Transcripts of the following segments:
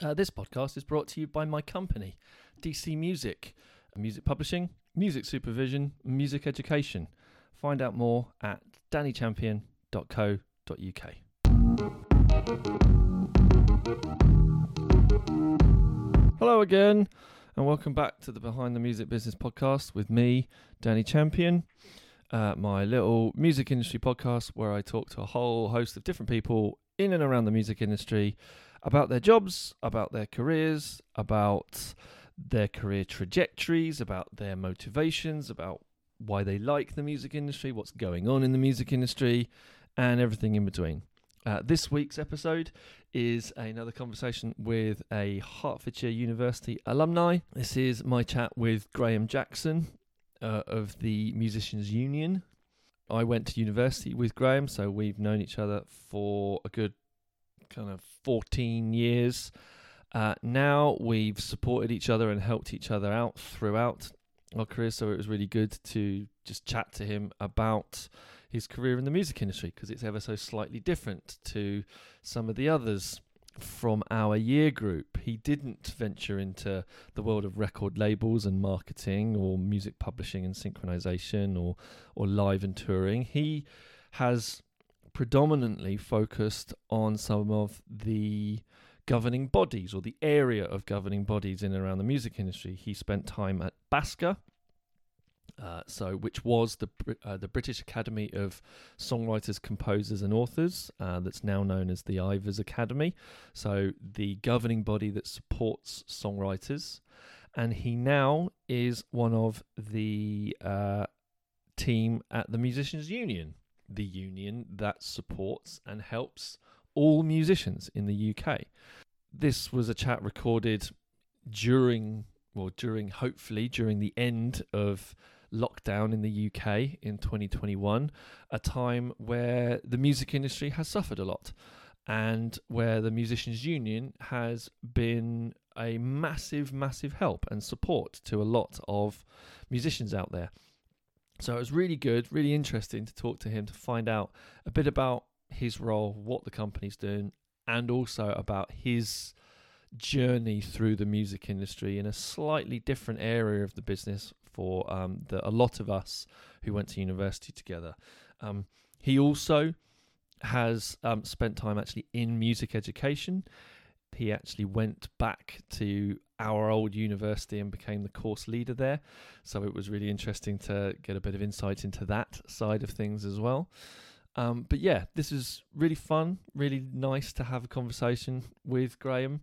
Uh, this podcast is brought to you by my company, DC Music, music publishing, music supervision, music education. Find out more at dannychampion.co.uk. Hello again, and welcome back to the Behind the Music Business podcast with me, Danny Champion. Uh, my little music industry podcast where I talk to a whole host of different people in and around the music industry about their jobs, about their careers, about their career trajectories, about their motivations, about why they like the music industry, what's going on in the music industry, and everything in between. Uh, this week's episode is another conversation with a Hertfordshire University alumni. This is my chat with Graham Jackson uh, of the Musicians Union. I went to university with Graham, so we've known each other for a good kind of 14 years. Uh, now we've supported each other and helped each other out throughout our career, so it was really good to just chat to him about his career in the music industry because it's ever so slightly different to some of the others from our year group. He didn't venture into the world of record labels and marketing or music publishing and synchronization or or live and touring. He has predominantly focused on some of the governing bodies or the area of governing bodies in and around the music industry. He spent time at BASCA, uh, so which was the uh, the British Academy of Songwriters, Composers, and Authors, uh, that's now known as the Ivors Academy. So the governing body that supports songwriters, and he now is one of the uh, team at the Musicians Union, the union that supports and helps all musicians in the UK. This was a chat recorded during, well, during hopefully during the end of lockdown in the UK in 2021, a time where the music industry has suffered a lot and where the Musicians Union has been a massive, massive help and support to a lot of musicians out there. So it was really good, really interesting to talk to him to find out a bit about his role, what the company's doing, and also about his journey through the music industry in a slightly different area of the business for um, the, a lot of us who went to university together. Um, he also has um, spent time actually in music education. He actually went back to our old university and became the course leader there. So it was really interesting to get a bit of insight into that side of things as well. Um, but yeah, this is really fun, really nice to have a conversation with Graham.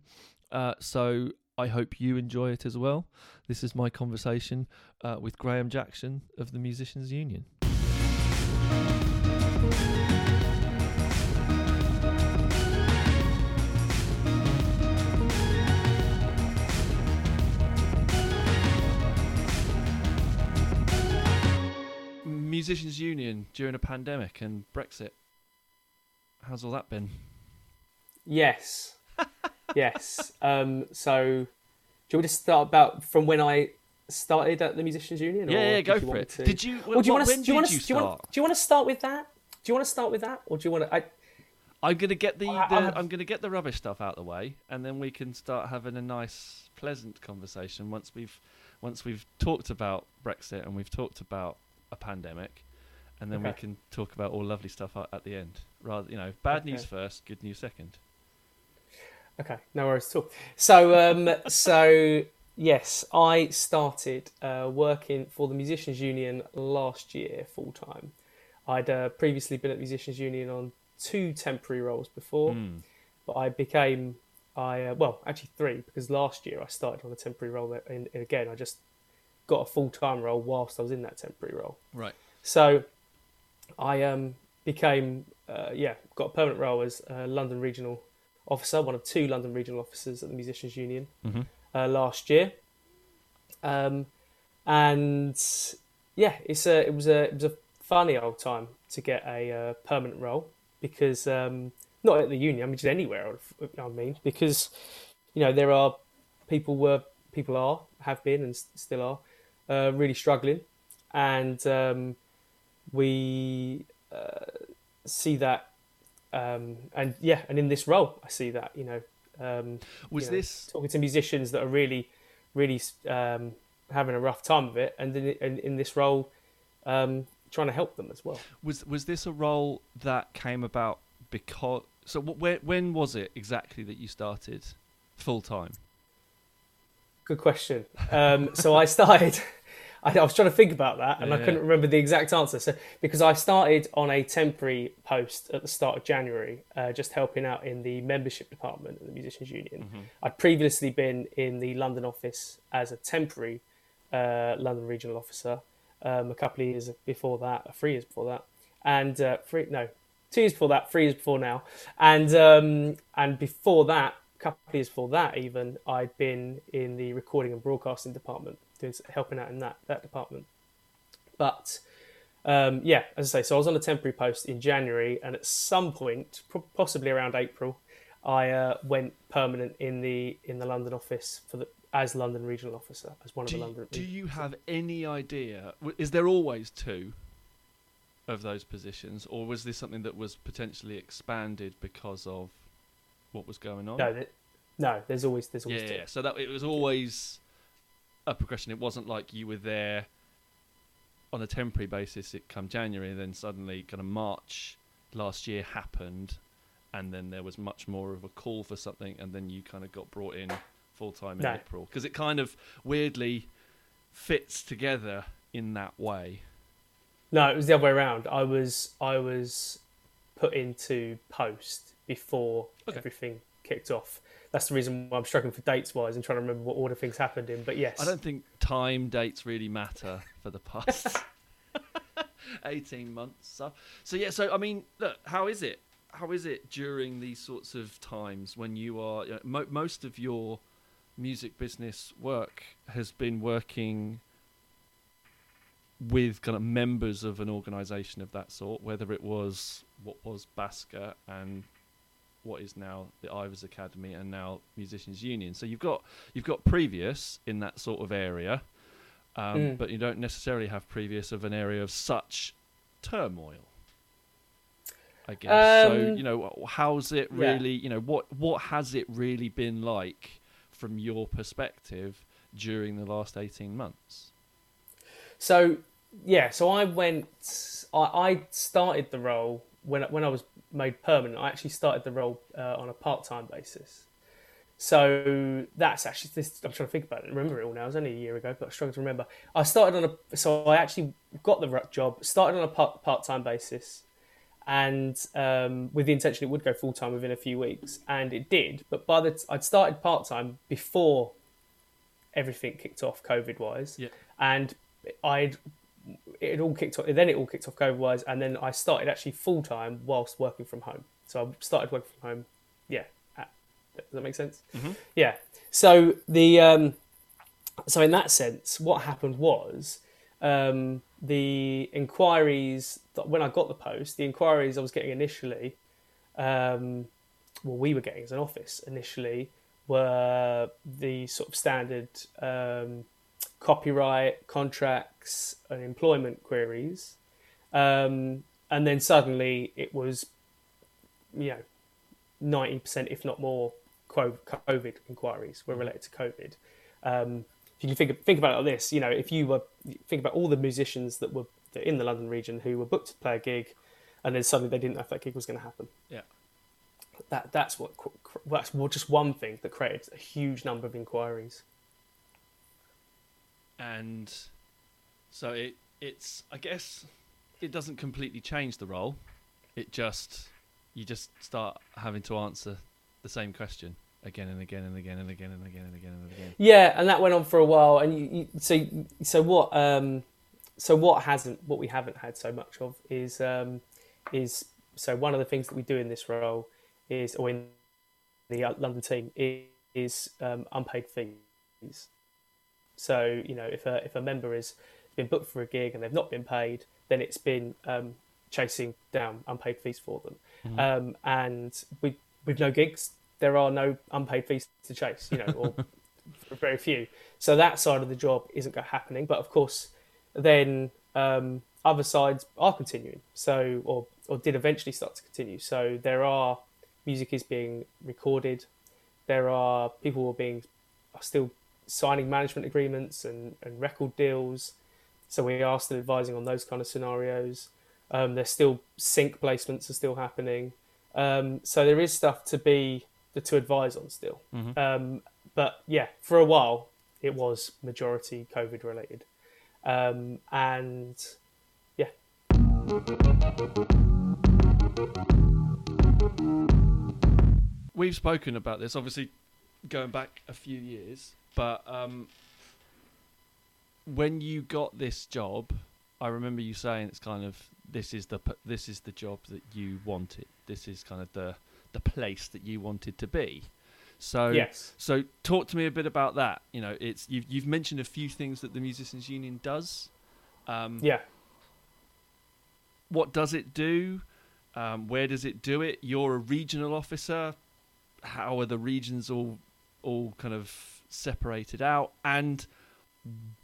Uh, so I hope you enjoy it as well. This is my conversation uh, with Graham Jackson of the Musicians Union. Musicians Union during a pandemic and Brexit. How's all that been? Yes. yes. Um, so, do you want to start about from when I started at the Musicians Union? Yeah, yeah, go for it. to- Did you? Or do you want to? Do you want to? Do you start? want? Do you want to start with that? Do you want to start with that, or do you want to? I, I'm gonna get the, I- the I I'm gonna get the rubbish stuff out of the way, and then we can start having a nice, pleasant conversation once we've once we've talked about Brexit and we've talked about a pandemic, and then we can talk about all lovely stuff at, at the end. Rather, you know, bad Okay. news first, good news second. Okay, no worries at all. So, um, so yes, I started uh, working for the Musicians Union last year full time. I'd uh, previously been at Musicians Union on two temporary roles before, Mm. but I became I uh, well actually three because last year I started on a temporary role and, and again I just got a full time role whilst I was in that temporary role. Right. So I um, became, uh, yeah, got a permanent role as a London regional officer, one of two London regional officers at the Musicians Union hmm uh, last year. Um, and yeah, it's a it was a it was a funny old time to get a uh, permanent role because um, not at the union, I mean just anywhere. I mean because you know there are people were people are have been and still are uh, really struggling, and um, we uh, see that. Um, and yeah, and in this role, I see that you know Um, Was you know, this talking to musicians that are really, really um, having a rough time of it, and in, in, in this role, um, trying to help them as well. was was this a role that came about because so wh- where, when was it exactly that you started full time? Good question. Um, so I started. I, I was trying to think about that, and I couldn't remember the exact answer. So because I started on a temporary post at the start of January, uh, just helping out in the membership department of the Musicians Union. I'd previously been in the London office as a temporary uh, London regional officer. Um, a couple of years before that, three years before that, and uh, three no, two years before that, three years before now, and um, and before that, a couple of years before that, even I'd been in the recording and broadcasting department, doing helping out in that that department. But um, yeah, as I say, so I was on a temporary post in January, and at some point, possibly around April, I uh, went permanent in the in the London office for the as London regional officer, as one of Do the you, London. do you have any idea? Is there always two of those positions, or was this something that was potentially expanded because of what was going on? No, th- no. There's always there's always yeah, two. yeah. So that it was always a progression. It wasn't like you were there on a temporary basis. It come January, and then suddenly, kind of March last year happened, and then there was much more of a call for something, and then you kind of got brought in full time in No. April because it kind of weirdly fits together in that way. No, it was the other way around. I was I was put into post before Okay. everything kicked off. That's the reason why I'm struggling for dates wise and trying to remember what order things happened in. But yes, I don't think time dates really matter for the past 18 months. So, so yeah, so I mean, look, how is it? How is it during these sorts of times when you are, you know, mo- most of your music business work has been working with kind of members of an organization of that sort, whether it was what was BASCA and what is now the Ivors Academy and now Musicians Union. So you've got you've got previous in that sort of area, um, Mm. but you don't necessarily have previous of an area of such turmoil. I guess so. Um, You know, how's it yeah. really? You know, what what has it really been like from your perspective during the last eighteen months? So yeah, so I went. I, I started the role when when I was made permanent. I actually started the role uh, on a part time basis. So that's actually this. I'm trying to think about it. Remember it all now. It was only a year ago, but I struggle to remember. I started on a. So I actually got the job. Started on a part time basis, and um, with the intention it would go full time within a few weeks, and it did. But by the t- I'd started part time before everything kicked off COVID wise, Yeah. and I'd it all kicked off. Then it all kicked off COVID wise, and then I started actually full time whilst working from home. So I started working from home. Yeah, at, does that make sense? Mhm. Yeah. So the um, so in that sense, what happened was um, the inquiries that when I got the post, the inquiries I was getting initially, um, well, we were getting as an office initially were the sort of standard um, copyright contracts and employment queries, um, and then suddenly it was, you know, ninety percent, if not more, COVID inquiries were related to COVID. Um, if you can think think about it like this, you know, if you were think about all the musicians that were in the London region who were booked to play a gig, and then suddenly they didn't know if that gig was going to happen. Yeah. That that's what that's just one thing that created a huge number of inquiries. And so it it's I guess it doesn't completely change the role. It just you just start having to answer the same question again and again and again and again and again and again and again. Yeah, and that went on for a while. And you, you, so, so what? Um, so what hasn't, what we haven't had so much of is, um, is so one of the things that we do in this role is, or in the uh, London team, is, is um, unpaid fees. So you know, if a if a member has been booked for a gig and they've not been paid, then it's been um, chasing down unpaid fees for them. Um, and with with no gigs, there are no unpaid fees to chase. You know, or very few. So that side of the job isn't go- happening. But of course, then um, other sides are continuing. So or or did eventually start to continue. So there are music is being recorded. there are people who are being are still signing management agreements and, and record deals. So we are still advising on those kind of scenarios. Um, there's still sync placements are still happening. Um, so there is stuff to be to advise on still. Mm-hmm. Um, but yeah, for a while it was majority COVID related, um, and yeah. We've spoken about this, obviously, going back a few years, but um, when you got this job, I remember you saying it's kind of this is the this is the job that you wanted. This is kind of the the place that you wanted to be. So Yes. so talk to me a bit about that. You know, it's you've you've mentioned a few things that the musicians union does. Um, Yeah. What does it do? Um, where does it do it? You're a regional officer. How are the regions all all kind of separated out? And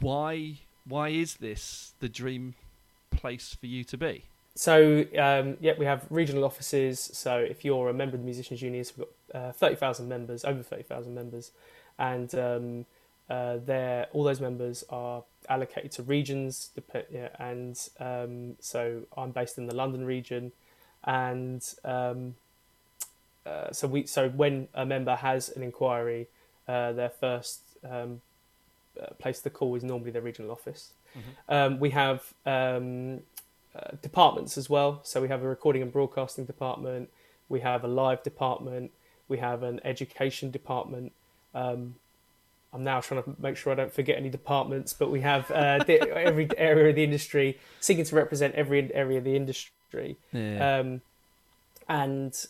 why why is this the dream place for you to be? So um, yeah, we have regional offices. So if you're a member of the musicians unions, we've got uh, thirty thousand members, over thirty thousand members, and um, uh, there all those members are allocated to regions. yeah, And um, so I'm based in the London region, and um, uh, so we so when a member has an inquiry, uh, their first um, uh, place to call is normally their regional office. Um, we have um, uh, departments as well. So we have a recording and broadcasting department, we have a live department, we have an education department. Um, I'm now trying to make sure I don't forget any departments, but we have uh, the, every area of the industry, seeking to represent every area of the industry, Yeah. um, and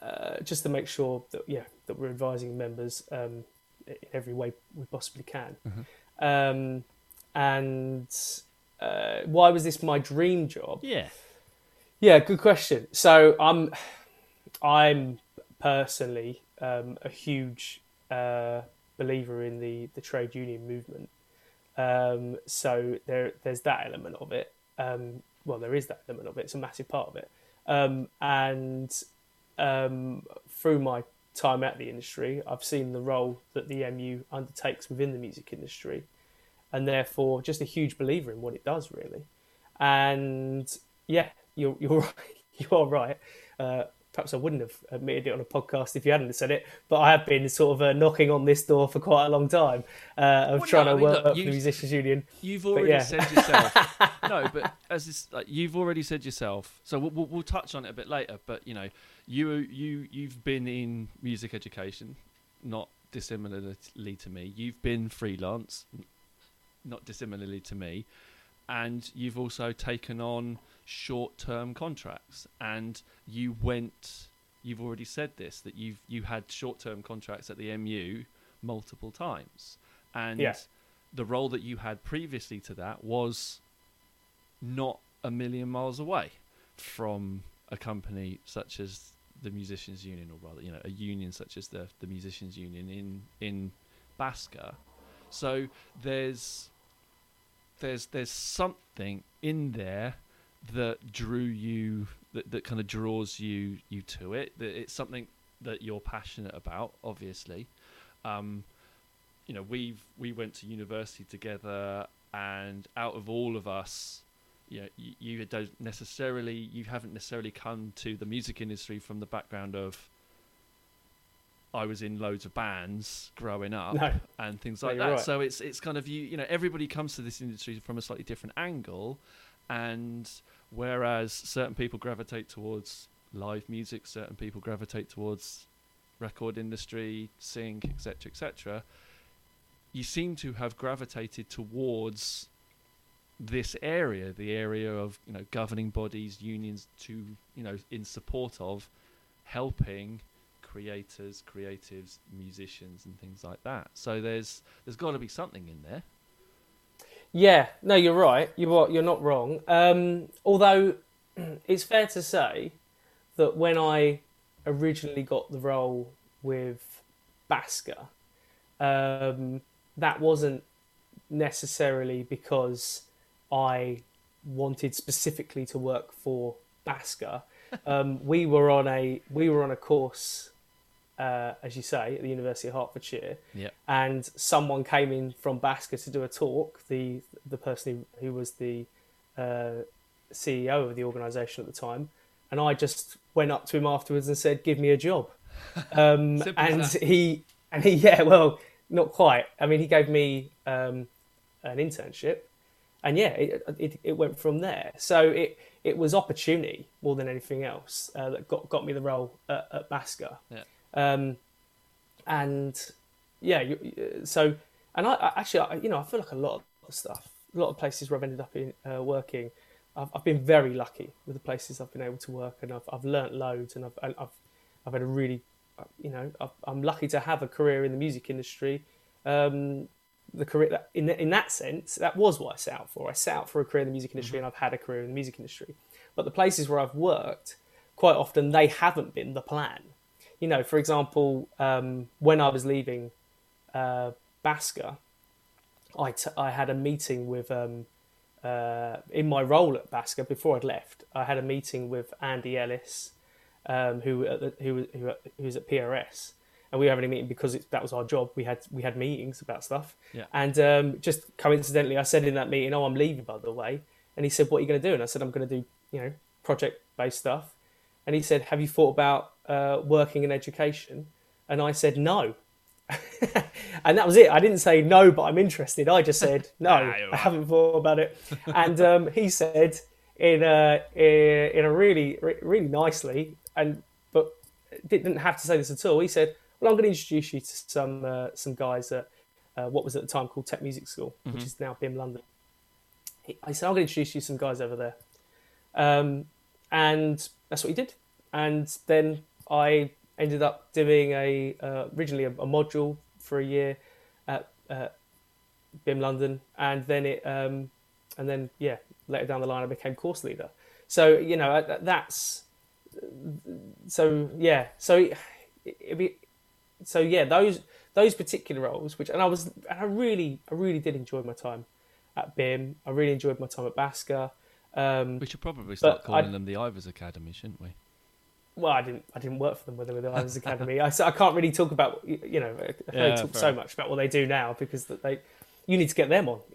uh, just to make sure that yeah that we're advising members um, in every way we possibly can. Um, and uh, why was this my dream job? yeah. Yeah, good question. So I'm, I'm personally um, a huge uh, believer in the the trade union movement. Um, so there there's that element of it. Um, well, there is that element of it. It's a massive part of it. Um, and um, through my time at the industry, I've seen the role that the MU undertakes within the music industry, and therefore just a huge believer in what it does, really. And yeah, you're you're right. you are right. Uh, perhaps I wouldn't have admitted it on a podcast if you hadn't said it, but I have been sort of uh, knocking on this door for quite a long time uh, of Well, trying no, I to mean, work look, you- the musicians union. You've already yeah. said yourself. no, but as this, like, you've already said yourself. So we'll, we'll, we'll touch on it a bit later. But you know, you you you've been in music education, not dissimilarly to me. You've been freelance, not dissimilarly to me, and you've also taken on short-term contracts. And you went. You've already said this that you've you had short-term contracts at the MU multiple times, and Yeah. the role that you had previously to that was not a million miles away from a company such as the musicians union or rather you know a union such as the the musicians union in in Basca so there's there's there's something in there that drew you that, that kind of draws you you to it that it's something that you're passionate about obviously. Um you know we've we went to university together and out of all of us you know you, you don't necessarily you haven't necessarily come to the music industry from the background of I was in loads of bands growing up No. and things like you're that right. so it's it's kind of you you know everybody comes to this industry from a slightly different angle and whereas certain people gravitate towards live music certain people gravitate towards record industry sync etc etc you seem to have gravitated towards this area the area of you know governing bodies unions to you know in support of helping creators creatives musicians and things like that so there's there's got to be something in there Yeah, no, you're right. You're you're not wrong. Um, although it's fair to say that when I originally got the role with Basca, um, that wasn't necessarily because I wanted specifically to work for Basca. Um, we were on a we were on a course uh, as you say, at the University of Hertfordshire, Yeah. and someone came in from BASCA to do a talk. The the person who, who was the uh, CEO of the organisation at the time, and I just went up to him afterwards and said, "Give me a job." Um, and that. he and he yeah, well, not quite. I mean, he gave me um, an internship, and yeah, it, it it went from there. So it it was opportunity more than anything else uh, that got got me the role at, at. Yeah. Um, and yeah, you, you- so and I, I actually, I, you know, I feel like a lot of stuff, a lot of places where I've ended up in uh, working, I've, I've been very lucky with the places I've been able to work, and I've I've learnt loads, and I've and I've I've had a really, uh, you know, I've, I'm lucky to have a career in the music industry. Um, the career that, in in that sense, that was what I set out for. I set out for a career in the music industry, and I've had a career in the music industry. But the places where I've worked, quite often they haven't been the plan. You know, for example, um, when I was leaving uh, BASCA, I, t- I had a meeting with um, uh, in my role at BASCA before I'd left. I had a meeting with Andy Ellis, um, who at the, who who who was at PRS, and we were having a meeting because it, that was our job. We had we had meetings about stuff, Yeah. and um, just coincidentally, I said in that meeting, "Oh, I'm leaving, by the way." And he said, "What are you going to do?" And I said, "I'm going to do you know project based stuff." And he said, "Have you thought about uh, working in education?" And I said, "No." and that was it. I didn't say no, but I'm interested. I just said no. I haven't thought about it. And um, he said in a in a really really nicely, and but didn't have to say this at all. He said, "Well, I'm going to introduce you to some uh, some guys at uh, what was at the time called Tech Music School, which is now BIMM London." He, I said, "I'm going to introduce you to some guys over there," um, and that's what he did. And then I ended up doing a uh, originally a, a module for a year at uh, BIMM London, and then it um, and then yeah, later down the line I became course leader. So you know uh, that's so yeah, so it, it, so yeah those those particular roles, which and I was and I really I really did enjoy my time at BIMM. I really enjoyed my time at BASCA. Um, We should probably start calling I- them the Ivors Academy, shouldn't we? well, I didn't. I didn't work for them when they were the Ivors Academy. I, I can't really talk about. You know, I Yeah, talk so much about what they do now because that they. You need to get them on.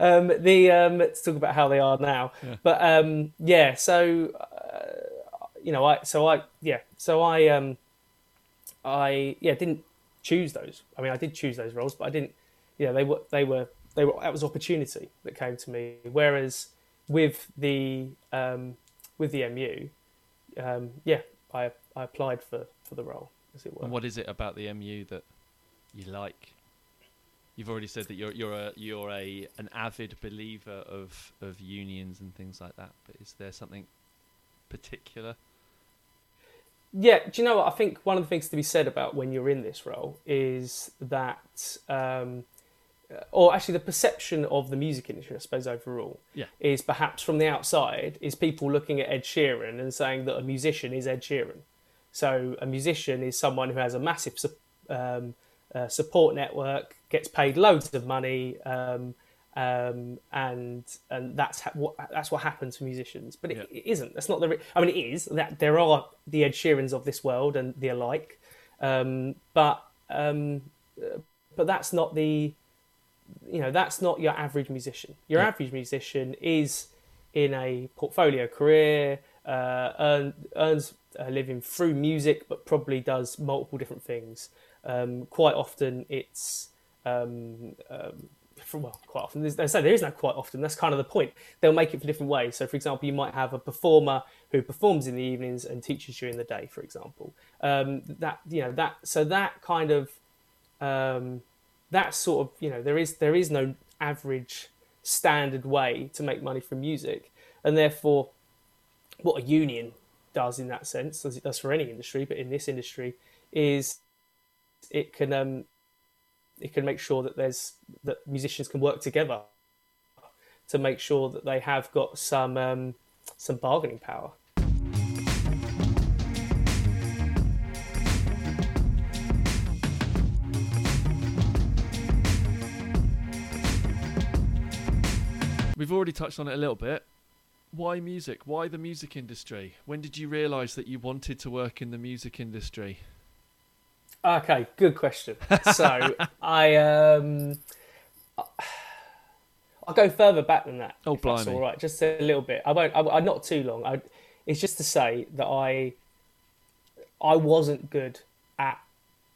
um, the um, to talk about how they are now, Yeah. but um, yeah. So uh, you know, I so I yeah. So I um, I yeah didn't choose those. I mean, I did choose those roles, but I didn't. Yeah, they were they were they were that was opportunity that came to me. Whereas with the um, with the MU, um, yeah, I I applied for, for the role, as it were. And what is it about the MU that you like? You've already said that you're you're a you're a an avid believer of of unions and things like that. But is there something particular? Yeah, do you know what? I think one of the things to be said about when you're in this role is that, um, or actually the perception of the music industry, I suppose overall, Yeah. is perhaps from the outside is people looking at Ed Sheeran and saying that a musician is Ed Sheeran. So a musician is someone who has a massive um, uh, support network, gets paid loads of money, um, um, and and that's ha- what that's what happens for musicians. But it, Yeah. it isn't. That's not the. Re- I mean, it is that there are the Ed Sheerans of this world and the alike, um, but um, uh, but that's not the. You know, that's not your average musician. Your Yeah. average musician is in a portfolio career, uh, earn, earns a living through music, but probably does multiple different things. Um, quite often, it's um, um, well, quite often. There's, they say there is no quite often. That's kind of the point. They'll make it for different ways. So, for example, you might have a performer who performs in the evenings and teaches during the day. For example, um, that you know that so that kind of um, that sort of you know there is there is no average standard way to make money from music, and therefore, what a union does in that sense, as it does for any industry, but in this industry, is it can um, it can make sure that there's that musicians can work together to make sure that they have got some um, some bargaining power. We've already touched on it a little bit. Why music? Why the music industry? When did you realise that you wanted to work in the music industry? Okay, good question. So I um, I'll go further back than that. Oh, if that's. All right, just a little bit. I won't. I, am not too long. I, it's just to say that I I wasn't good at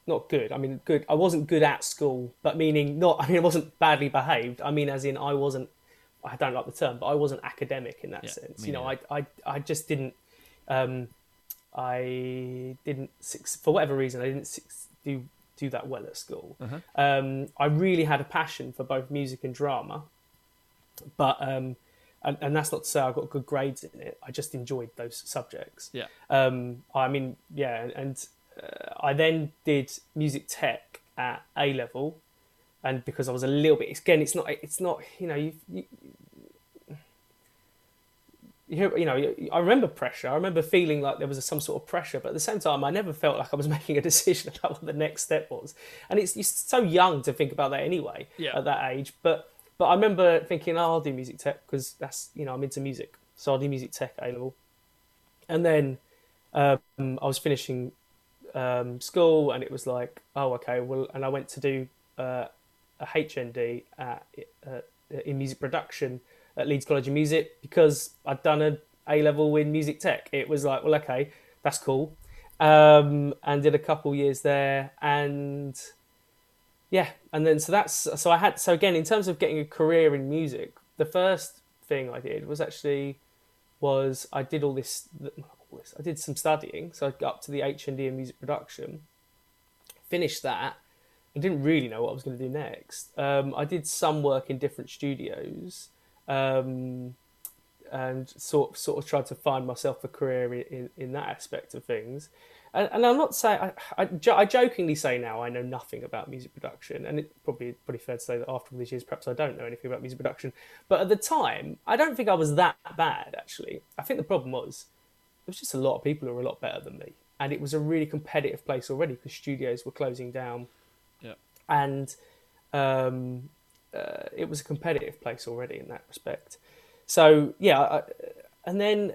not good. I mean good. I wasn't good at school, but meaning not. I mean I wasn't badly behaved. I mean as in I wasn't. I don't like the term, but I wasn't academic in that Yeah, sense. You know, I. I I just didn't. Um, I didn't for whatever reason I didn't do do that well at school. Uh-huh. Um, I really had a passion for both music and drama, but um, and, and that's not to say I got good grades in it. I just enjoyed those subjects. Yeah. Um, I mean, yeah, and uh, I then did music tech at A level, and because I was a little bit again, it's not it's not you know you. you you know, I remember pressure. I remember feeling like there was some sort of pressure, but at the same time, I never felt like I was making a decision about what the next step was. And it's you're so young to think about that anyway Yeah. at that age. But but I remember thinking, oh, I'll do music tech because that's you know I'm into music, so I'll do music tech A level. And then um, I was finishing um, school, and it was like, oh, okay, well, and I went to do uh, a HND at, uh, in music production at Leeds College of Music because I'd done a A level in music tech. It was like, well, okay, that's cool, um, and did a couple years there, and yeah, and then so that's so I had so again in terms of getting a career in music, the first thing I did was actually was I did all this, all this I did some studying, so I got up to the H and D in music production, finished that. I didn't really know what I was going to do next. Um, I did some work in different studios, um, and sort sort of tried to find myself a career in, in, that aspect of things. And, and I'm not saying I, I, I jokingly say now I know nothing about music production, and it's probably pretty fair to say that after all these years, perhaps I don't know anything about music production. But at the time, I don't think I was that bad. Actually, I think the problem was there was just a lot of people who were a lot better than me, and it was a really competitive place already because studios were closing down Yeah. and um, uh, it was a competitive place already in that respect. So yeah, I, and then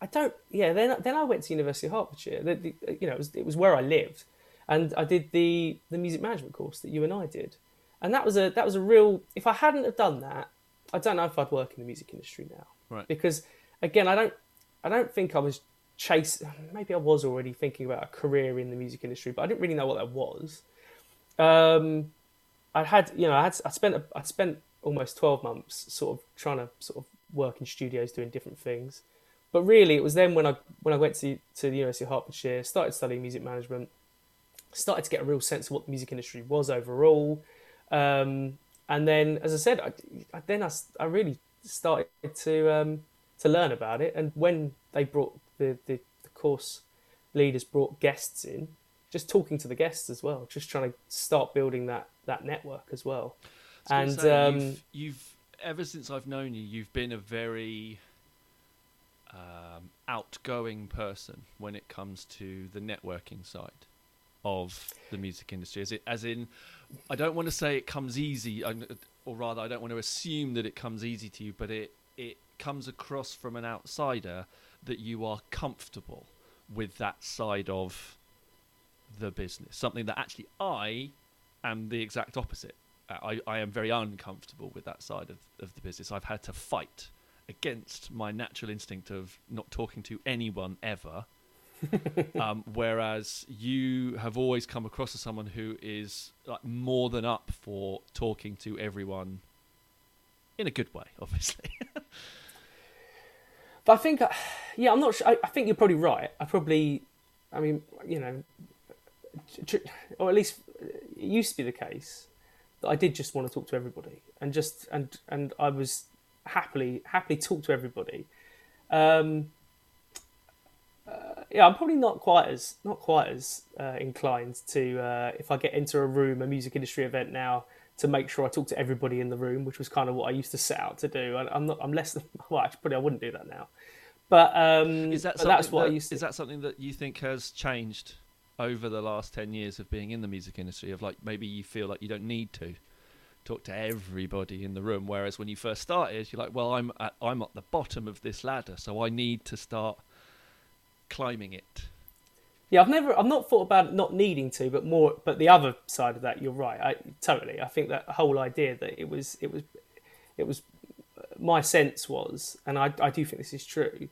I don't. Yeah, then then I went to University of Hertfordshire. The, the, you know, it was it was where I lived, and I did the the music management course that you and I did, and that was a that was a real. If I hadn't have done that, I don't know if I'd work in the music industry now. Right. Because again, I don't I don't think I was chase. Maybe I was already thinking about a career in the music industry, but I didn't really know what that was. Um, I had, you know, I had, I spent, I spent almost twelve months sort of trying to sort of work in studios doing different things. But really, it was then when I when I went to to the University of Hertfordshire, started studying music management, started to get a real sense of what the music industry was overall, um, and then, as I said, I, I, then I, I really started to um, to learn about it. And when they brought the, the, the course leaders brought guests in, just talking to the guests as well, just trying to start building that that network as well. And say, um, you've, you've ever since I've known you, you've been a very um, outgoing person when it comes to the networking side of the music industry. As, it, as in, I don't want to say it comes easy, or rather, I don't want to assume that it comes easy to you, but it it comes across from an outsider that you are comfortable with that side of the business. Something that actually I am the exact opposite. Uh, I, I am very uncomfortable with that side of, of the business. I've had to fight against my natural instinct of not talking to anyone ever. um, whereas you have always come across as someone who is like more than up for talking to everyone in a good way, obviously. But I think, uh, yeah, I'm not sure. I, I think you're probably right. I probably, I mean, you know, or at least it used to be the case that I did just want to talk to everybody and just and and I was happily happily talk to everybody. Um, uh, yeah, I'm probably not quite as not quite as uh, inclined to uh, if I get into a room, a music industry event now, to make sure I talk to everybody in the room, which was kind of what I used to set out to do. I, I'm not. I'm less. than- Well, actually, probably I wouldn't do that now. But um, Is that that's what that, I used to. Is that something that you think has changed over the last ten years of being in the music industry? Of like maybe you feel like you don't need to talk to everybody in the room, whereas when you first started, you're like, well, I'm at, I'm at the bottom of this ladder, so I need to start climbing it. yeah, I've never, I've not thought about not needing to, but more, but the other side of that, you're right. I totally, I think that whole idea that it was, it was, it was, my sense was, and I, I do think this is true,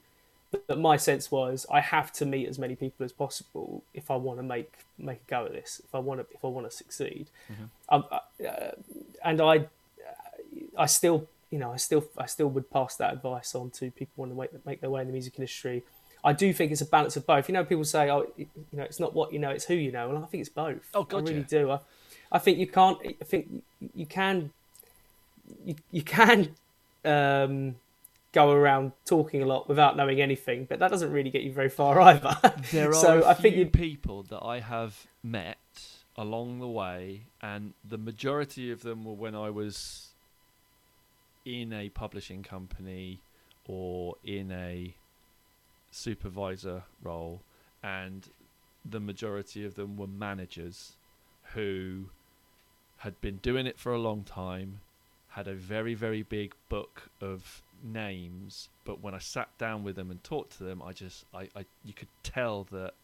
that my sense was I have to meet as many people as possible if I want to make make a go at this. If I want to, if I want to succeed, mm-hmm. um, uh, and I, I still, you know, I still, I still would pass that advice on to people who want to make, make their way in the music industry I do think it's a balance of both. You know, people say, "Oh, you know, it's not what you know, it's who you know," and I think it's both. Oh, God, I really yeah. do. I, I think you can't. I think you can. You, you can um, go around talking a lot without knowing anything, but that doesn't really get you very far either. There are so I think few you, people that I have met along the way, and the majority of them were when I was in a publishing company or in a supervisor role, and the majority of them were managers who had been doing it for a long time, had a very, very big book of names, but when I sat down with them and talked to them, I just, I, I you could tell that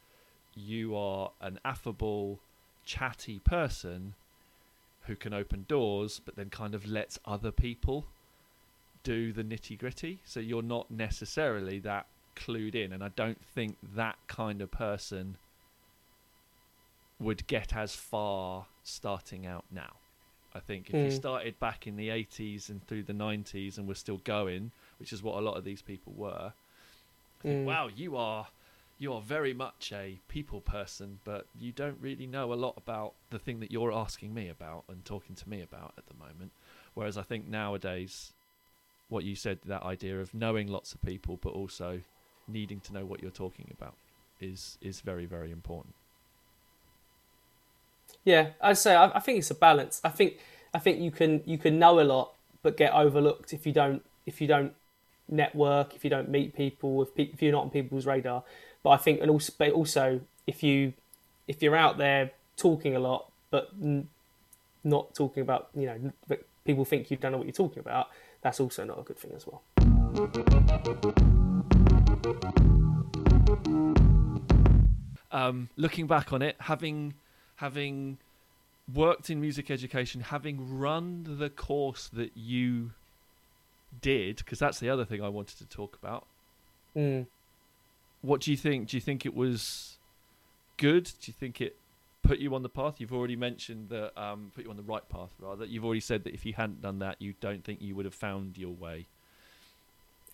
you are an affable, chatty person who can open doors, but then kind of lets other people do the nitty gritty. So you're not necessarily that clued in, and I don't think that kind of person would get as far starting out now. I think if mm. you hmm. started back in the 80s and through the 90s and were still going, which is what a lot of these people were, think, mm. wow, you are you are very much a people person, but you don't really know a lot about the thing that you're asking me about and talking to me about at the moment. Whereas I think nowadays, what you said, that idea of knowing lots of people, but also needing to know what you're talking about is is very very important. Yeah, I'd say I, I think it's a balance. I think I think you can you can know a lot but get overlooked if you don't if you don't network if you don't meet people if, if you're not on people's radar. But I think and also but also if you if you're out there talking a lot but n- not talking about you know but people think you don't know what you're talking about that's also not a good thing as well. Um, looking back on it, having having worked in music education, having run the course that you did, because that's the other thing I wanted to talk about. Mm. What do you think? Do you think it was good? Do you think it put you on the path? You've already mentioned that um, put you on the right path, rather. You've already said that if you hadn't done that, you don't think you would have found your way.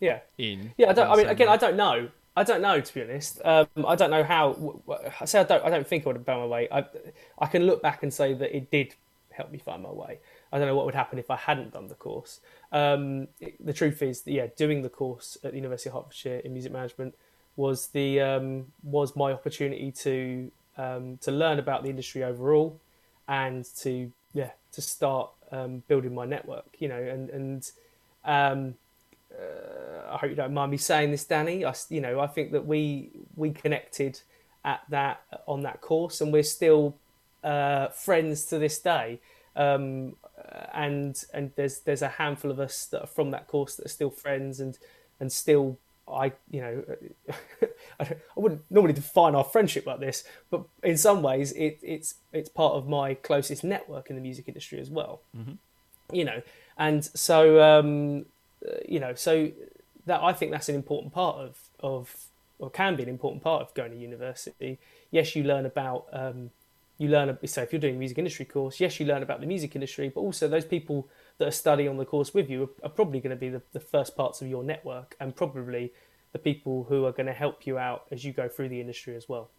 Yeah. In. Yeah, I don't. I mean, again, way. I don't know. I don't know to be honest. Um, I don't know how. I say I don't. I don't think I would have found my way. I, I can look back and say that it did help me find my way. I don't know what would happen if I hadn't done the course. Um, it, the truth is, yeah, doing the course at the University of Hertfordshire in music management was the um, was my opportunity to um, to learn about the industry overall and to yeah to start um, building my network. You know, and and um, uh, I hope you don't mind me saying this, Danny. I, you know, I think that we we connected at that on that course, and we're still uh, friends to this day. Um, and and there's there's a handful of us that are from that course that are still friends, and and still I you know I, I wouldn't normally define our friendship like this, but in some ways it, it's it's part of my closest network in the music industry as well. Mm-hmm. You know, and so um, you know, so that I think that's an important part of of or can be an important part of going to university. Yes, you learn about um, you learn so if you're doing a music industry course, yes, you learn about the music industry, but also those people that are studying on the course with you are, are probably going to be the, the first parts of your network and probably the people who are going to help you out as you go through the industry as well.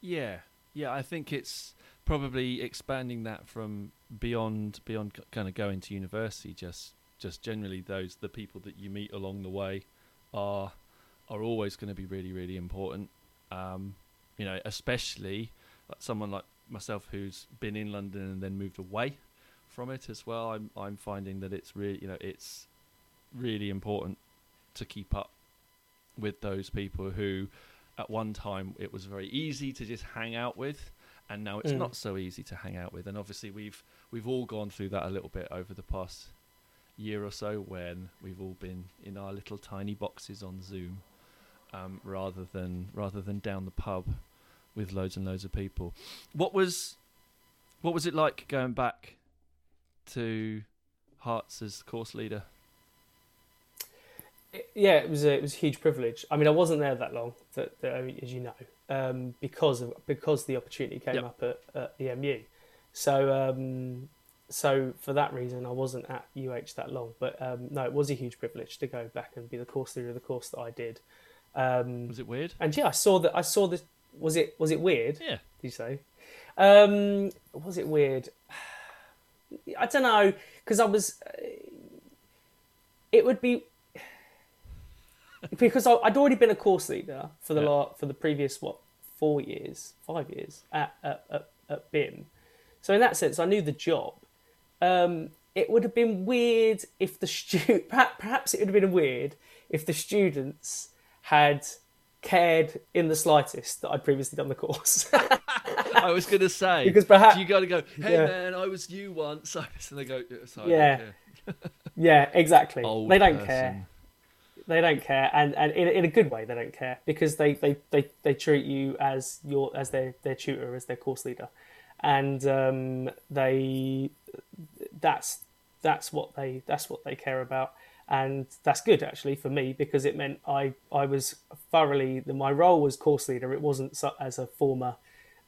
Yeah, yeah, I think it's probably expanding that from beyond beyond kind of going to university just just generally those the people that you meet along the way are are always going to be really really important. Um, you know, especially someone like myself who's been in London and then moved away from it as well. I'm I'm finding that it's really you know it's really important to keep up with those people who at one time it was very easy to just hang out with and now it's mm. not so easy to hang out with and obviously we've we've all gone through that a little bit over the past year or so when we've all been in our little tiny boxes on Zoom, um, rather than rather than down the pub with loads and loads of people. What was what was it like going back to Herts as course leader? yeah, it was a, it was a huge privilege. I mean, I wasn't there that long, that, that, as you know, um, because of because the opportunity came Yep. up at, at EMU. So um, so for that reason, I wasn't at UH that long. But um, no, it was a huge privilege to go back and be the course leader of the course that I did. Um, Was it weird? and yeah, I saw that. I saw this. Was it was it weird? Yeah. Did you say? Um, was it weird? I don't know because I was. uh, It would be because I- I'd already been a course leader for the Yeah. la for the previous what four years, five years at at, at, at BIMM. So in that sense, I knew the job. Um, it would have been weird if the stu- perhaps, it would have been weird if the students had cared in the slightest that I'd previously done the course. I was going to say Because perhaps- you got to go. Hey Yeah. man, I was you once. and they go. "Yeah, Sorry, Yeah. I don't care." yeah, exactly. Old they don't person. care. They don't care, and, and in, in a good way, they don't care because they, they, they, they treat you as your as their, their tutor, as their course leader, and um, they that's that's what they that's what they care about, and that's good actually for me because it meant I I was thoroughly my role was course leader. It wasn't as a former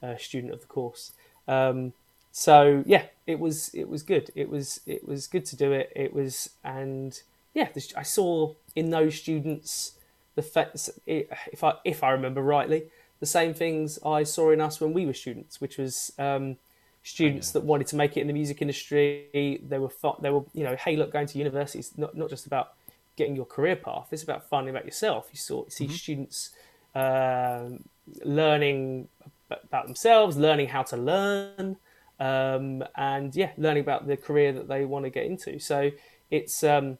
uh, student of the course. Um, so yeah, it was it was good. It was it was good to do it. It was and yeah, I saw in those students the fact if I if I remember rightly the same things I saw in us when we were students, which was um, students that wanted to make it in the music industry. They were they were you know hey look going to university is not not just about getting your career path. It's about finding about yourself. You saw see students um, learning about themselves, learning how to learn, um, and yeah, learning about the career that they want to get into. So it's um,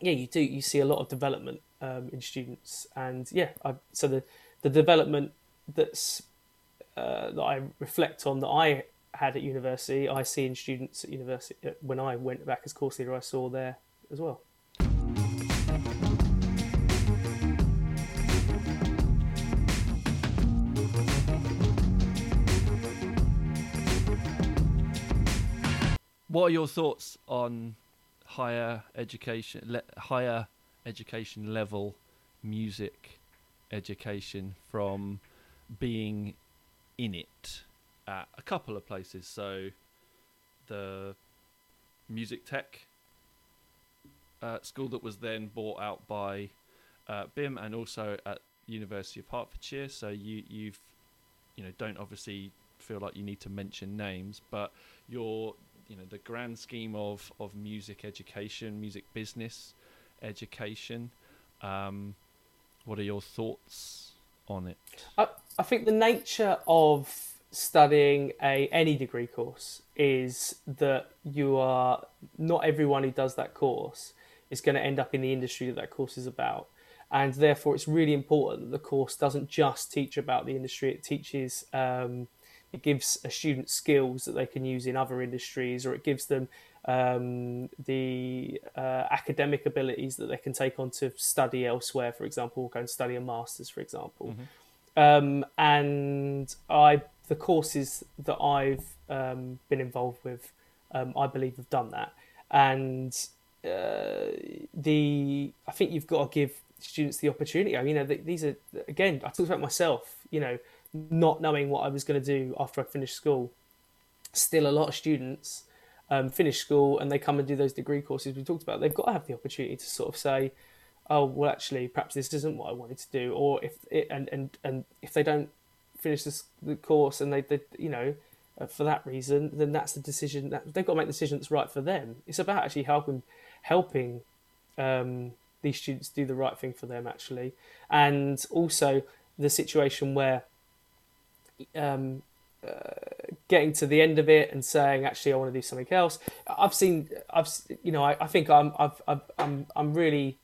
yeah, you do you see a lot of development um, in students, and yeah, I, so the the development that's uh, that I reflect on that I had at university, I see in students at university uh, when I went back as course leader, I saw there as well. What are your thoughts on higher education, le- higher education level music education from being in it at a couple of places? So, the music tech uh, school that was then bought out by uh, BIMM, and also at University of Hertfordshire. So you you've you know don't obviously feel like you need to mention names, but your you know the grand scheme of of music education, music business education. Um, what are your thoughts on it? I, I think the nature of studying a any degree course is that you are not everyone who does that course is going to end up in the industry that that course is about and therefore it's really important that the course doesn't just teach about the industry it teaches um, it gives a student skills that they can use in other industries or it gives them um, the uh, academic abilities that they can take on to study elsewhere for example go and study a master's for example um, and I the courses that I've um, been involved with, um, I believe have done that. And uh, the I think you've got to give students the opportunity. I mean, you know, these are again. I talked about myself. You know, not knowing what I was going to do after I finished school. Still, a lot of students um, finish school and they come and do those degree courses we talked about. They've got to have the opportunity to sort of say, oh well actually perhaps this isn't what I wanted to do or if it and and, and if they don't finish this the course and they, they you know uh, for that reason then that's the decision that they've got to make the decision that's right for them it's about actually helping helping um, these students do the right thing for them actually and also the situation where um, uh, getting to the end of it and saying actually I want to do something else I've seen I've you know I, I think I'm I've, I've, I'm I'm really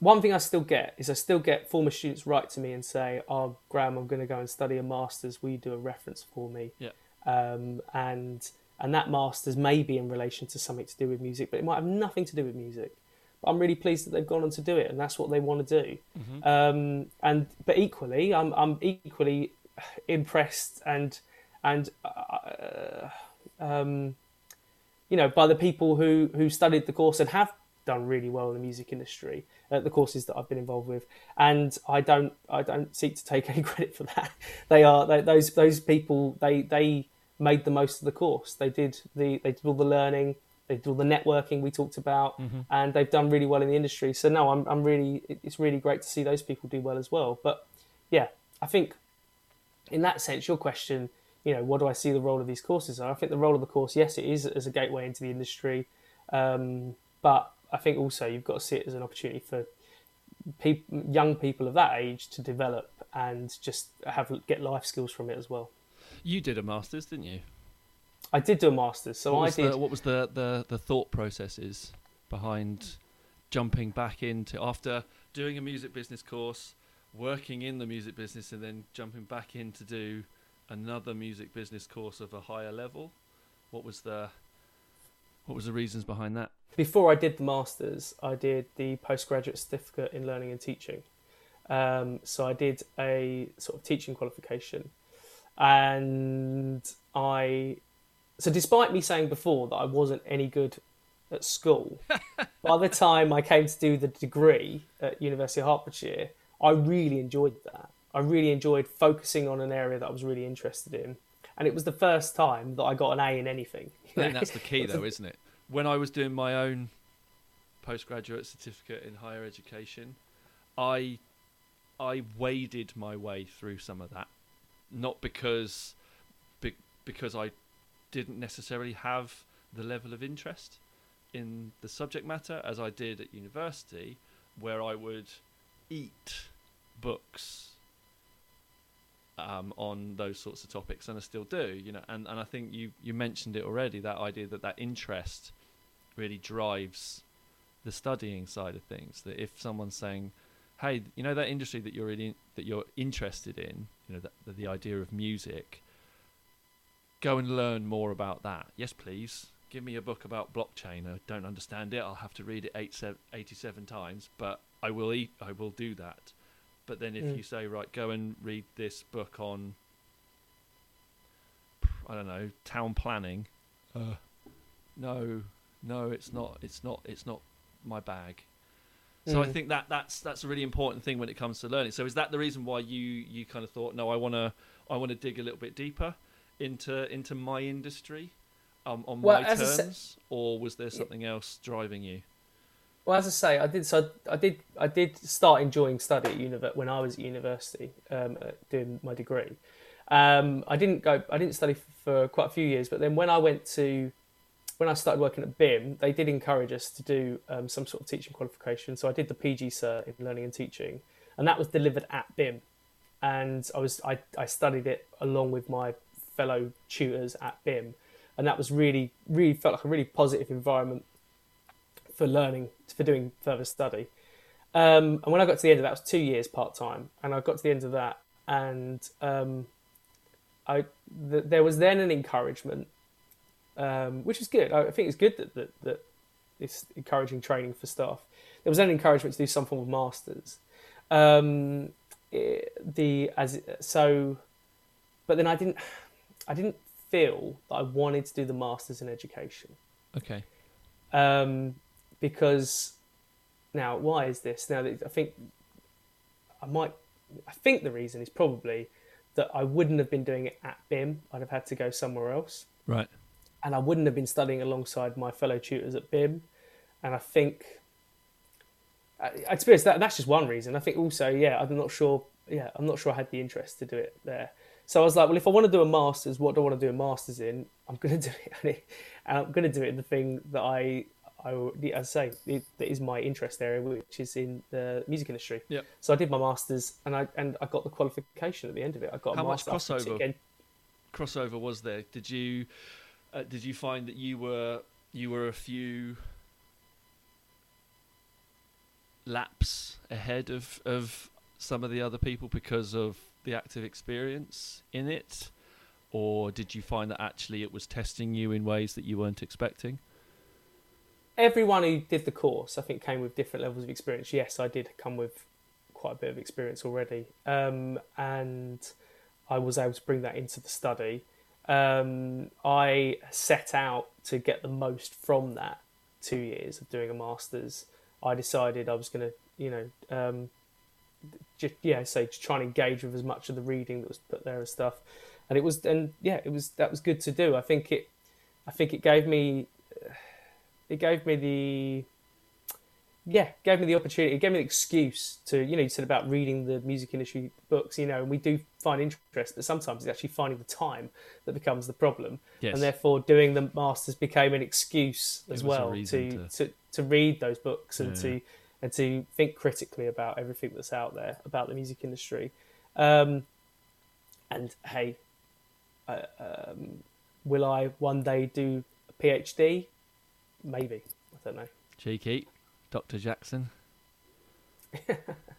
one thing I still get is I still get former students write to me and say, "Oh, Graham, I'm going to go and study a masters. Will you do a reference for me?" Yeah. Um, and and that masters may be in relation to something to do with music, but it might have nothing to do with music. But I'm really pleased that they've gone on to do it, and that's what they want to do. Um, and but equally, I'm I'm equally impressed and and uh, um, you know by the people who who studied the course and have done really well in the music industry uh, the courses that I've been involved with. And I don't I don't seek to take any credit for that. They are they, those those people they they made the most of the course. They did the they did all the learning they did all the networking we talked about Mm-hmm. and they've done really well in the industry. So no I'm, I'm really it's really great to see those people do well as well. But yeah I think in that sense your question you know, what do I see the role of these courses are? I think the role of the course, yes, it is as a gateway into the industry, um, but I think also you've got to see it as an opportunity for peop young people of that age to develop and just have get life skills from it as well. You did a masters, didn't you? I did do a masters, so what I was did. The, what was the, the the thought processes behind jumping back into after doing a music business course, working in the music business, and then jumping back in to do another music business course of a higher level? What was the what was the reasons behind that? Before I did the masters, I did the postgraduate certificate in learning and teaching. Um, so I did a sort of teaching qualification, and I. So despite me saying before that I wasn't any good at school, by the time I came to do the degree at University of Hertfordshire, I really enjoyed that. I really enjoyed focusing on an area that I was really interested in, and it was the first time that I got an A in anything. I think that's the key, though, isn't it? When I was doing my own postgraduate certificate in higher education, I I waded my way through some of that, not because be, because I didn't necessarily have the level of interest in the subject matter as I did at university, where I would eat books um, on those sorts of topics, and I still do. You know, and, and I think you you mentioned it already. That idea that that interest really drives the studying side of things. That if someone's saying, "Hey, you know that industry that you're really that you're interested in, you know, the, the idea of music, go and learn more about that." Yes, please. Give me a book about blockchain. I don't understand it. I'll have to read it eight, sev- 87 times, but I will eat. I will do that. But then if Mm. you say, right, go and read this book on, I don't know, town planning. Uh, no, no, it's not. It's not. It's not my bag. So I Mm. think that that's that's a really important thing when it comes to learning. So is that the reason why you you kind of thought, no, I want to I want to dig a little bit deeper into into my industry, um, on Well, my as I sa- terms, or was there something else driving you? Well, as I say, I did. So I did. I did start enjoying study at univer- when I was at university, um, doing my degree. Um, I didn't go. I didn't study for quite a few years, but then when I went to, when I started working at BIMM, they did encourage us to do um, some sort of teaching qualification. So I did the PG Cert in Learning and Teaching, and that was delivered at BIMM, and I was I, I studied it along with my fellow tutors at BIMM, and that was really really felt like a really positive environment for learning for doing further study. Um, and when I got to the end of that, it was two years part time, and I got to the end of that, and um, I th- there was then an encouragement, um, which is good. I I think it's good that, that that it's encouraging training for staff. There was an encouragement to do some form of masters. Um, it- the as so, but then I didn't I didn't feel that I wanted to do the masters in education Okay. um, because now why is this? Now i think i might i think the reason is probably that i wouldn't have been doing it at BIMM i'd have had to go somewhere else. Right. and i wouldn't have been studying alongside my fellow tutors at BIMM and i think I, to be honest, that, that's just one reason. I think also yeah i'm not sure yeah i'm not sure i had the interest to do it there. So i was like well if i want to do a masters what do i want to do a masters in? I'm going to do it and i'm going to do it in the thing that i I, as I say, it, that is my interest area, which is in the music industry. Yep. So I did my masters, and I and I got the qualification at the end of it. I got How a much crossover? Again, crossover was there? Did you uh, did you find that you were you were a few laps ahead of of some of the other people because of the active experience in it, or did you find that actually it was testing you in ways that you weren't expecting? Everyone who did the course, I think, came with different levels of experience. Yes, I did come with quite a bit of experience already, um, and I was able to bring that into the study. Um, I set out to get the most from that two years of doing a master's. I decided I was going to, you know, um, just yeah, say to try and engage with as much of the reading that was put there and stuff. And it was, and yeah, it was that was good to do. I think it, I think it gave me, it gave me the yeah, gave me the opportunity, it gave me the excuse to, you know, you said about reading the music industry books, you know, and we do find interest, but sometimes it's actually finding the time that becomes the problem. Yes. And therefore, doing the masters became an excuse as well to, to... to- To, read those books and Yeah. to and to think critically about everything that's out there about the music industry. Um, and hey, uh, um, will I one day do a PhD? Maybe. I don't know. Cheeky, Dr. Jackson.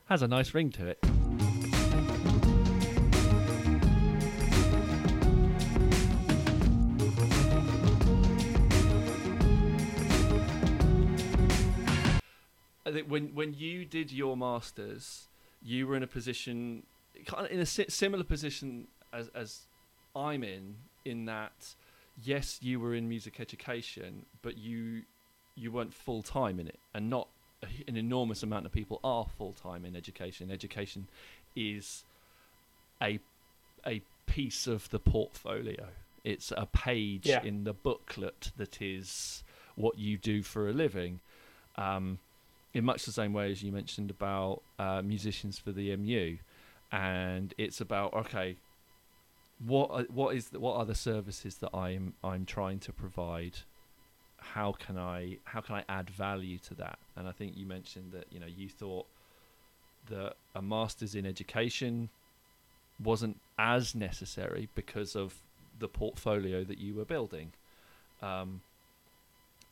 Has a nice ring to it. I think when when you did your masters, you were in a position, kind of in a similar position as as I'm in, in that yes, you were in music education, but you you weren't full time in it, and not an enormous amount of people are full time in education. Education is a a piece of the portfolio. It's a page Yeah. in the booklet that is what you do for a living. Um, in much the same way as you mentioned about uh, musicians for the MU, and it's about okay, what are- what is the, what are the services that I'm I'm trying to provide? How can I how can I add value to that? And I think you mentioned that you know you thought that a master's in education wasn't as necessary because of the portfolio that you were building, um,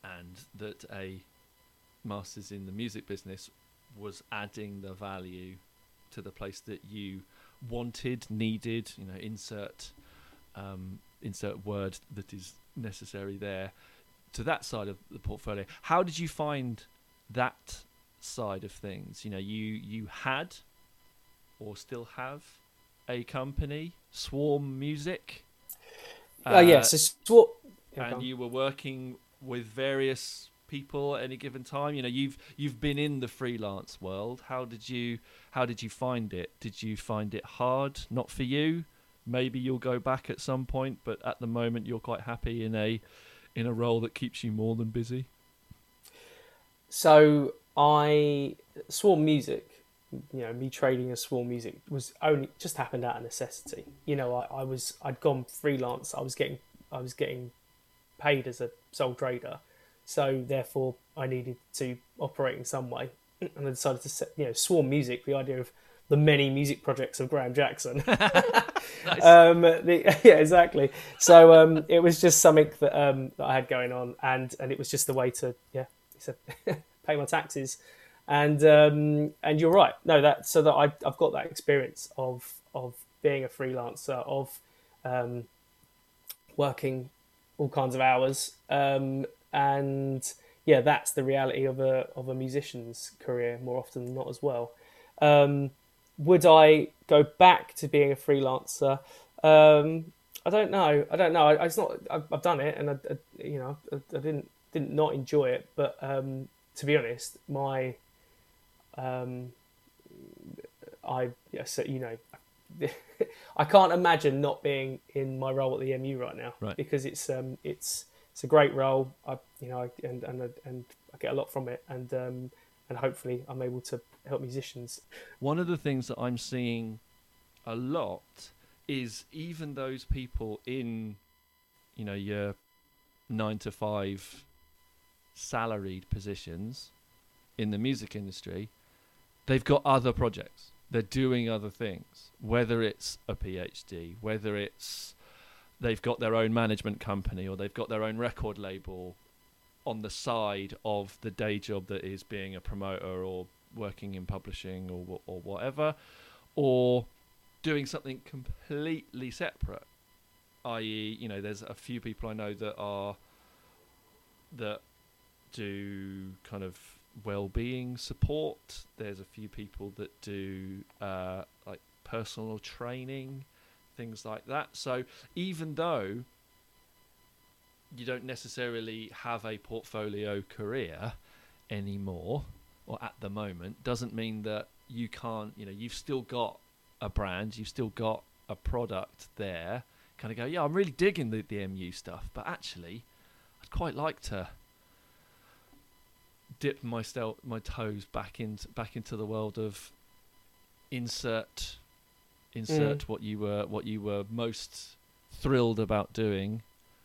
and that a masters in the music business was adding the value to the place that you wanted, needed. You know, insert um, insert word that is necessary there to that side of the portfolio. How did you find that side of things? You know, you you had or still have a company, Swarm Music. Oh yes, it's what. yeah, and you were working with various people at any given time. You know, you've you've been in the freelance world. How did you how did you find it? Did you find it hard? Not for you. Maybe you'll go back at some point, but at the moment you're quite happy in a in a role that keeps you more than busy. So I Swarm Music, you know, me trading as Swarm Music was only just happened out of necessity. You know, I, I was I'd gone freelance. I was getting I was getting paid as a sole trader, so therefore I needed to operate in some way, and I decided to set you know Swarm Music. The idea of the many music projects of Graham Jackson. um, the, yeah, exactly. So um, it was just something that um, that I had going on, and and it was just the way to yeah, pay my taxes, and um, and you're right. No, that so that I I've got that experience of of being a freelancer of um, working all kinds of hours, um, and yeah, that's the reality of a of a musician's career more often than not as well. Um, would I go back to being a freelancer? Um, I don't know. I don't know. I, it's not. I've, I've done it, and I, I you know, I, I didn't didn't not enjoy it. But um, to be honest, my um, I so, you know, I can't imagine not being in my role at the MU right now Right. because it's um it's it's a great role. I you know and and and I get a lot from it, and um and hopefully I'm able to help musicians. One of the things that I'm seeing a lot is even those people in, you know, your nine to five salaried positions in the music industry, they've got other projects. They're doing other things, whether it's a PhD, whether it's they've got their own management company or they've got their own record label on the side of the day job that is being a promoter or working in publishing or or whatever, or doing something completely separate. I.e., you know, there's a few people I know that are that do kind of well-being support. There's a few people that do uh, like personal training, things like that. So even though you don't necessarily have a portfolio career anymore or at the moment, doesn't mean that you can't. You know, you've still got a brand, you've still got a product there. Kind of go, yeah, I'm really digging the, the MU stuff, but actually, I'd quite like to dip my stel- my toes back into back into the world of insert insert Mm. what you were what you were most thrilled about doing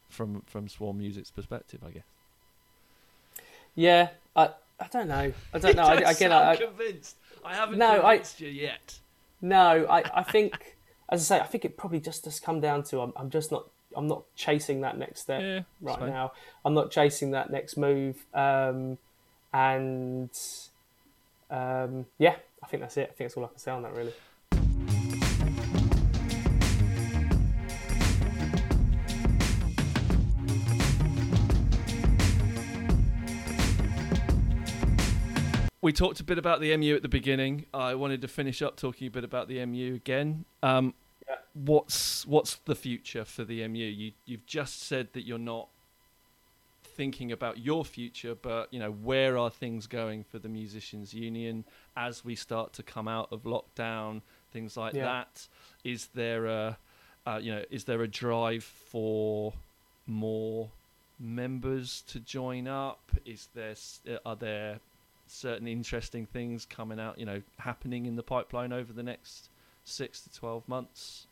from from Swarm Music's perspective, I guess. Yeah, I I don't know. I don't know. I, don't again, I, I, convinced. I haven't No, I- convinced you yet. no, I, I think, as I say, I think it probably just does come down to I'm, I'm just not I'm not chasing that next step Yeah, right fine. now. I'm not chasing that next move, um, and um, yeah, I think that's it. I think that's all I can say on that really. We talked a bit about the MU at the beginning. I wanted to finish up talking a bit about the MU again. Um, Yeah. What's what's the future for the MU? You you've just said that you're not thinking about your future, but you know where are things going for the musicians union as we start to come out of lockdown, things like Yeah. that. Is there a uh, you know is there a drive for more members to join up? Is there uh, are there certain interesting things coming out, you know, happening in the pipeline over the next six to twelve months?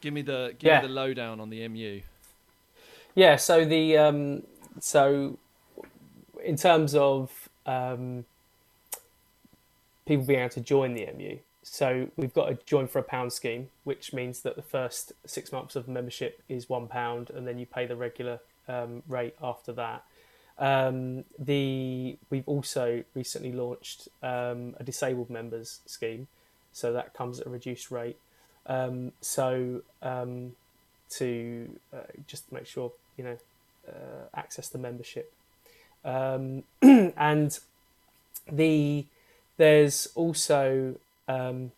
Give me the give Yeah. me the lowdown on the MU. Yeah. So the um, so in terms of um, people being able to join the MU, so we've got a join for a pound scheme, which means that the first six months of membership is one pound, and then you pay the regular um, rate after that. Um, the we've also recently launched um, a disabled members scheme, so that comes at a reduced rate. Um, so um, to uh, just make sure you know uh, access the membership, um, and the there's also um,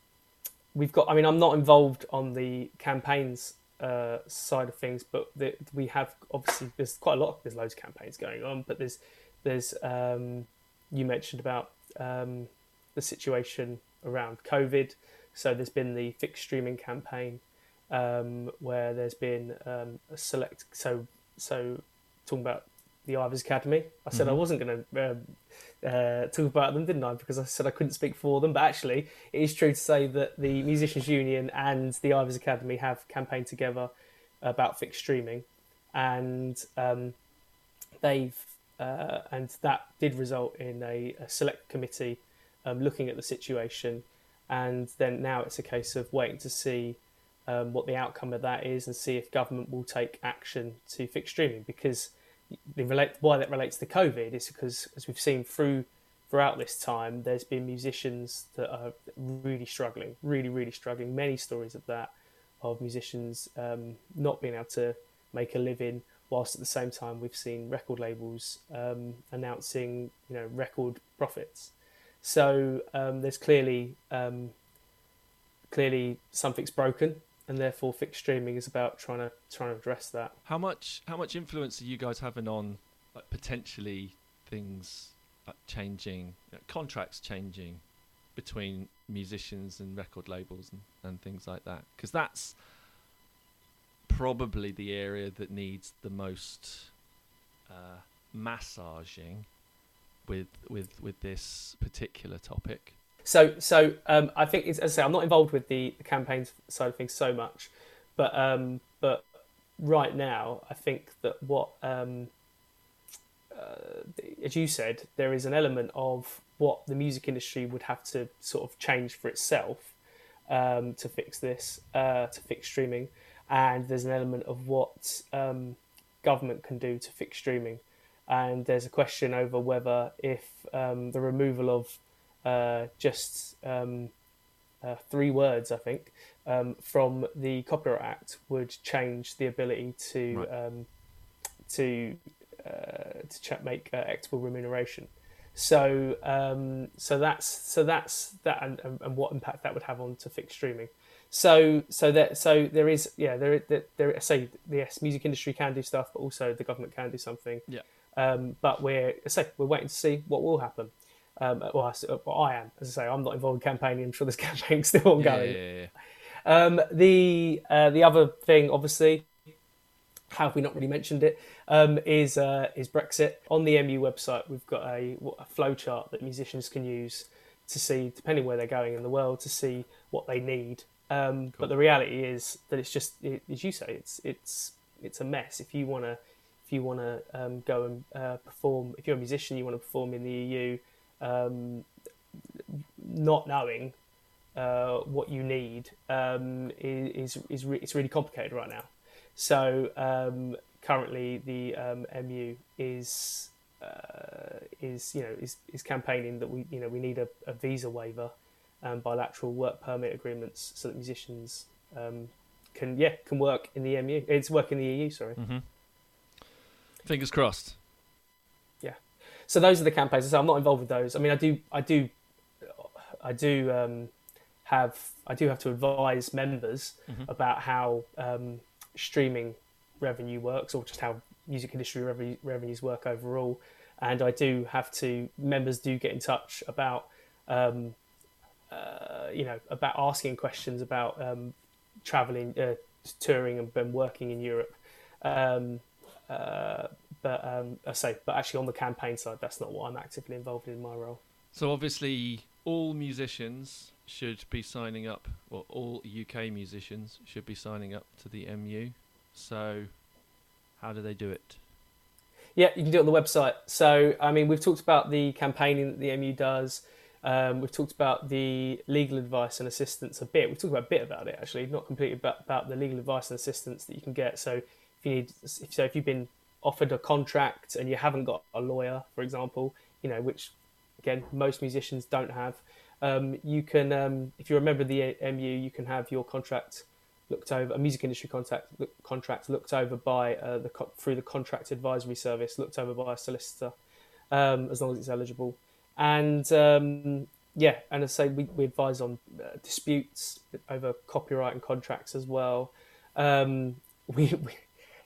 we've got. I mean, I'm not involved on the campaigns uh, side of things, but the, we have obviously there's quite a lot. There's loads of campaigns going on, but there's there's um, you mentioned about um, the situation around COVID. So there's been the fixed streaming campaign um, where there's been um, a select. So so talking about the Ivors Academy, I said I Mhm. wasn't going to um, uh, talk about them, didn't I? Because I said I couldn't speak for them. But actually, it is true to say that the Musicians Union and the Ivors Academy have campaigned together about fixed streaming, and um, they've uh, and that did result in a, a select committee um, looking at the situation, and then now it's a case of waiting to see um, what the outcome of that is and see if government will take action to fix streaming because the relate why that relates to COVID is because as we've seen through throughout this time, there's been musicians that are really struggling, really really struggling. Many stories of that of musicians um, not being able to make a living, whilst at the same time we've seen record labels um, announcing you know record profits. So um, there's clearly um, clearly something's broken, and therefore fixed streaming is about trying to trying to address that. How much how much influence are you guys having on like potentially things changing you know, contracts changing between musicians and record labels and, and things like that? Because that's probably the area that needs the most uh, massaging with with with this particular topic. So, so um, I think, as I say, I'm not involved with the, the campaigns side of things so much, but um, but right now, I think that what, um, uh, as you said, there is an element of what the music industry would have to sort of change for itself um, to fix this, uh, to fix streaming, and there's an element of what um, government can do to fix streaming, and there's a question over whether if um, the removal of uh, just um, uh, three words, I think, um, from the Copyright Act would change the ability to Right. um, to uh, to ch- make uh, equitable remuneration. So um, so that's so that's that and, and, and what impact that would have on to fixed streaming. So so that so there is yeah there there, there say yes music industry can do stuff, but also the government can do something. Yeah. Um, but we're say we're waiting to see what will happen. Um, well, I, well, I am, as I say, I'm not involved in campaigning. I'm sure this campaign's still ongoing. yeah, yeah. Um, the uh, the other thing, obviously, how have we not really mentioned it? Um, is uh, is Brexit on the MU website? We've got a, a flow chart that musicians can use to see, depending where they're going in the world, to see what they need. Um, But the reality is that it's just, it, as you say, it's it's it's a mess. If you want to if you want to um, go and uh, perform, if you're a musician, you want to perform in the EU, um, not knowing uh, what you need um, is is, re- it's really complicated right now. So um, currently, the um, MU is uh, is you know is, is campaigning that we you know we need a, a visa waiver and bilateral work permit agreements so that musicians um, can yeah can work in the MU. It's work in the EU. Sorry. hmm Fingers crossed. So those are the campaigns. So I'm not involved with those. I mean, I do, I do, I do um, have, I do have to advise members Mhm. about how um, streaming revenue works, or just how music industry revenue, revenues work overall. And I do have to, members do get in touch about, um, uh, you know, about asking questions about um, traveling, uh, touring, and, and working in Europe. Um, uh, but um, I say, but actually on the campaign side, that's not what I'm actively involved in, in my role. So obviously, all musicians should be signing up, or all UK musicians should be signing up to the MU. So, how do they do it? Yeah, you can do it on the website. So, I mean, we've talked about the campaigning that the MU does. Um, we've talked about the legal advice and assistance a bit. We've talked about a bit about it actually, not completely about, about the legal advice and assistance that you can get. So, if you need, so if you've been offered a contract and you haven't got a lawyer, for example, you know, which again most musicians don't have, um, you can, um, if you're a member of the MU, you can have your contract looked over, a music industry contract look, contract looked over by uh, the through the contract advisory service, looked over by a solicitor, um, as long as it's eligible. And um, yeah, and as I say, we, we advise on uh, disputes over copyright and contracts as well. Um, we, we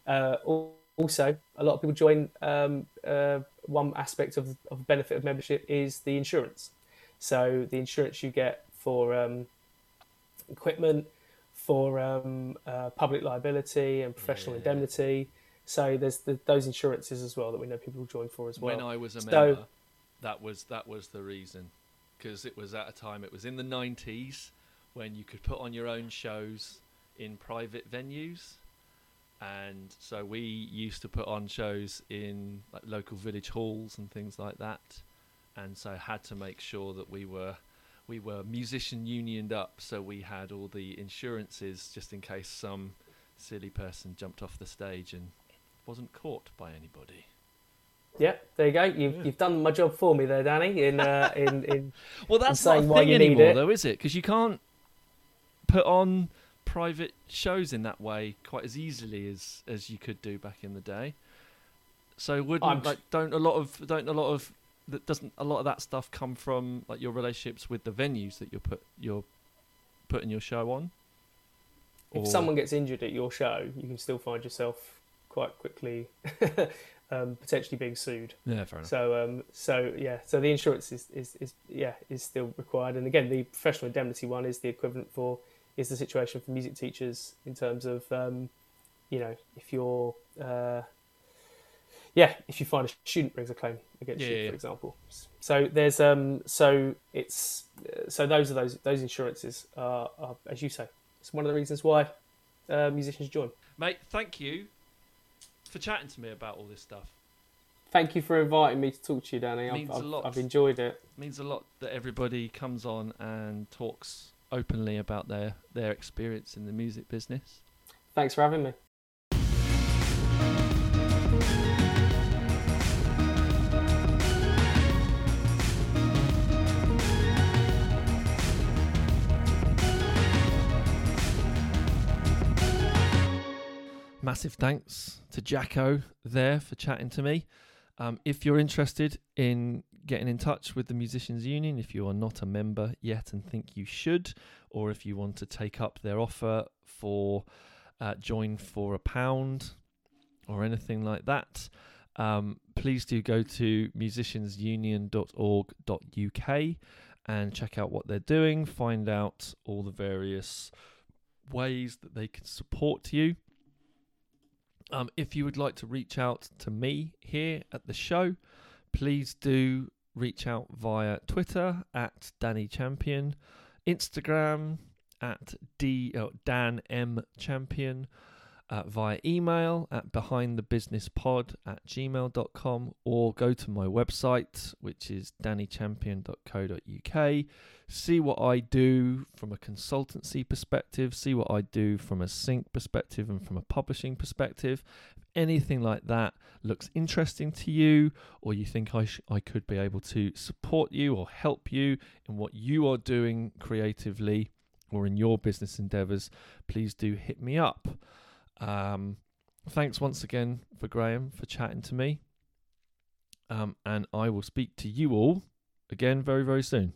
uh, al- also a lot of people join. Um, uh, one aspect of of the benefit of membership is the insurance. So the insurance you get for um, equipment, for um, uh, public liability and professional Yeah. indemnity. So there's the, those insurances as well that we know people join for as well. when I was a So- member, that was that was the reason, because it was at a time. It was in the '90s when you could put on your own shows in private venues, and so we used to put on shows in like local village halls and things like that, and so had to make sure that we were we were musician unioned up, so we had all the insurances just in case some silly person jumped off the stage and wasn't caught by anybody. Yeah, there you go. You've, Yeah. you've done my job for me there, Danny. In uh, in, in Well, that's saying not a thing anymore, though, is it? Because you can't put on private shows in that way quite as easily as as you could do back in the day. So wouldn't like don't a lot of don't a lot of that doesn't a lot of that stuff come from like your relationships with the venues that you're put you're putting your show on? if Or- someone gets injured at your show, you can still find yourself quite quickly um, potentially being sued. yeah, fair enough. So um, so yeah, so the insurance is, is, is yeah is still required, and again the professional indemnity one is the equivalent for is the situation for music teachers in terms of um, you know if you're uh, yeah if you find a student brings a claim against Yeah, you yeah, for example. So there's um so it's uh, so those are those those insurances are, are as you say it's one of the reasons why uh, musicians join. Mate, thank you for chatting to me about all this stuff. Thank you for inviting me to talk to you, Danny. I've, a I've, lot. I've enjoyed it. It means a lot that everybody comes on and talks openly about their their experience in the music business. Thanks for having me. Massive thanks to Jacko there for chatting to me. Um, if you're interested in getting in touch with the Musicians Union, if you are not a member yet and think you should, or if you want to take up their offer for uh, join for a pound or anything like that, um, please do go to musiciansunion.org.uk and check out what they're doing, find out all the various ways that they can support you. Um, if you would like to reach out to me here at the show, please do reach out via Twitter at Danny Champion, Instagram at D oh, Dan M Champion, via email at behindthebusinesspod at gmail.com or go to my website, which is dannychampion.co.uk. See what I do from a consultancy perspective, see what I do from a sync perspective and from a publishing perspective. Anything like that looks interesting to you, or you think I, sh- I could be able to support you or help you in what you are doing creatively or in your business endeavors, please do hit me up. Um, thanks once again for Graham for chatting to me. Um, and I will speak to you all again very, very soon.